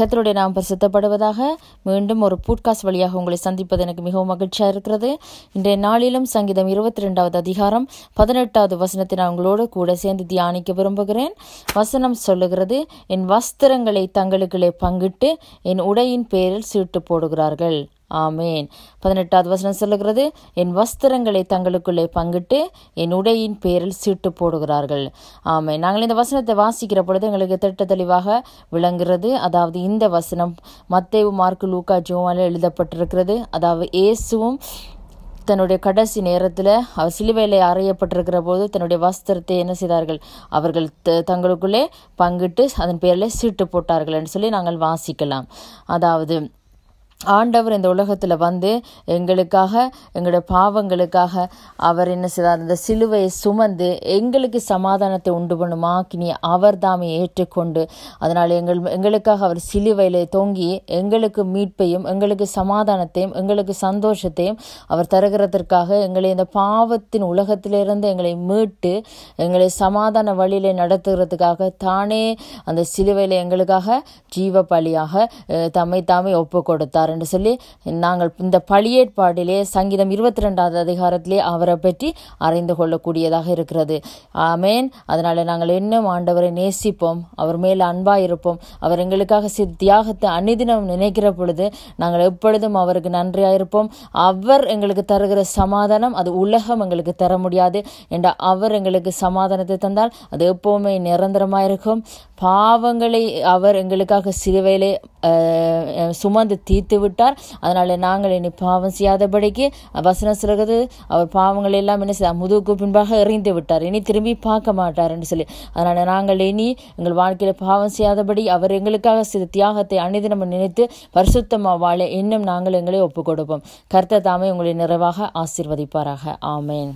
கத்தருடைய நாம் பரிசுத்தப்படுவதாக மீண்டும் ஒரு பூட்காஸ்ட் வழியாக உங்களை சந்திப்பது எனக்கு மிகவும் மகிழ்ச்சியாக இருக்கிறது. இன்றைய நாளிலும் சங்கீதம் இருபத்தி ரெண்டாவது அதிகாரம் பதினெட்டாவது வசனத்தை நான் உங்களோடு கூட சேர்ந்து தியானிக்க விரும்புகிறேன். வசனம் சொல்லுகிறது என் வஸ்திரங்களை தங்களுக்குள்ளே பங்கிட்டு என் உடையின் பேரில் சீட்டு போடுகிறார்கள். ஆமேன். பதினெட்டாவது வசனம் சொல்லுகிறது என் வஸ்திரங்களை தங்களுக்குள்ளே பங்கிட்டு என் உடையின் பேரில் சீட்டு போடுகிறார்கள். ஆமே நாங்கள் இந்த வசனத்தை வாசிக்கிற பொழுது எங்களுக்கு திட்ட தெளிவாக விளங்குகிறது. அதாவது இந்த வசனம் மத்தேவு மார்க்கு லூக்கா ஜோவால் எழுதப்பட்டிருக்கிறது. அதாவது இயேசுவும் தன்னுடைய கடைசி நேரத்தில் அவர் சிலுவையில் அறையப்பட்டிருக்கிற போது தன்னுடைய வஸ்திரத்தை என்ன செய்தார்கள்? அவர்கள் த- தங்களுக்குள்ளே பங்கிட்டு அதன் பேரில் சீட்டு போட்டார்கள் என்று சொல்லி நாங்கள் வாசிக்கலாம். அதாவது ஆண்டவர் இந்த உலகத்தில் வந்து எங்களுக்காக எங்களுடைய பாவங்களுக்காக அவர் என்ன செய்தார்? இந்த சிலுவையை சுமந்து எங்களுக்கு சமாதானத்தை உண்டு பண்ணும்? ஆக்கினி அவர் தாமே ஏற்றுக்கொண்டு அதனால் எங்கள் எங்களுக்காக அவர் சிலுவையில் தொங்கி எங்களுக்கு மீட்பையும் எங்களுக்கு சமாதானத்தையும் எங்களுக்கு சந்தோஷத்தையும் அவர் தருகிறதற்காக எங்களை இந்த பாவத்தின் உலகத்திலிருந்து எங்களை மீட்டு எங்களை சமாதான வழியில் நடத்துகிறதுக்காக தானே அந்த சிலுவையில் எங்களுக்காக ஜீவ பலியாக தம்மை தாமே ஒப்பு கொடுத்தார் என்று சொல்லி நாங்கள் இந்த பழியேற்பாடிலே சங்கீதம் இருபத்தி ரெண்டாவது அதிகாரத்திலே அவரை பற்றி அறிந்து கொள்ளக்கூடியதாக இருக்கிறது. ஆமேன். அதனால் நாங்கள் இன்னும் ஆண்டவரை நேசிப்போம். அவர் மேல் அன்பாக இருப்போம் அவர் எங்களுக்காக சி தியாகத்தை அனுதினம் நினைக்கிற பொழுது நாங்கள் எப்பொழுதும் அவருக்கு நன்றியாக இருப்போம் அவர் எங்களுக்கு தருகிற சமாதானம் அது உலகம் எங்களுக்கு தர முடியாது என்ற அவர் எங்களுக்கு சமாதானத்தை தந்தால் அது எப்போவுமே நிரந்தரமாக இருக்கும் பாவங்களை அவர் எங்களுக்காக சிலுவையிலே சுமந்து தீர்த்து விட்டார். அதனால நாங்கள் இனி பாவம் செய்யாதபடிக்கு வசனம் சொல்கிறது அவர் பாவங்களை எல்லாம் என்ன செய்ய முதுகுக்கு பின்பாக எறிந்து விட்டார். இனி திரும்பி பார்க்க மாட்டார் என்று சொல்லி. அதனால நாங்கள் இனி எங்கள் வாழ்க்கையில பாவம் செய்யாதபடி அவர் எங்களுக்காக சிறு தியாகத்தை அணிதினம் நினைத்து பரிசுத்தமாக வாழ இன்னும் நாங்கள் எங்களை ஒப்புக் கொடுப்போம் கர்த்த தாமே உங்களை நிறைவாக ஆசீர்வதிப்பாராக. ஆமேன்.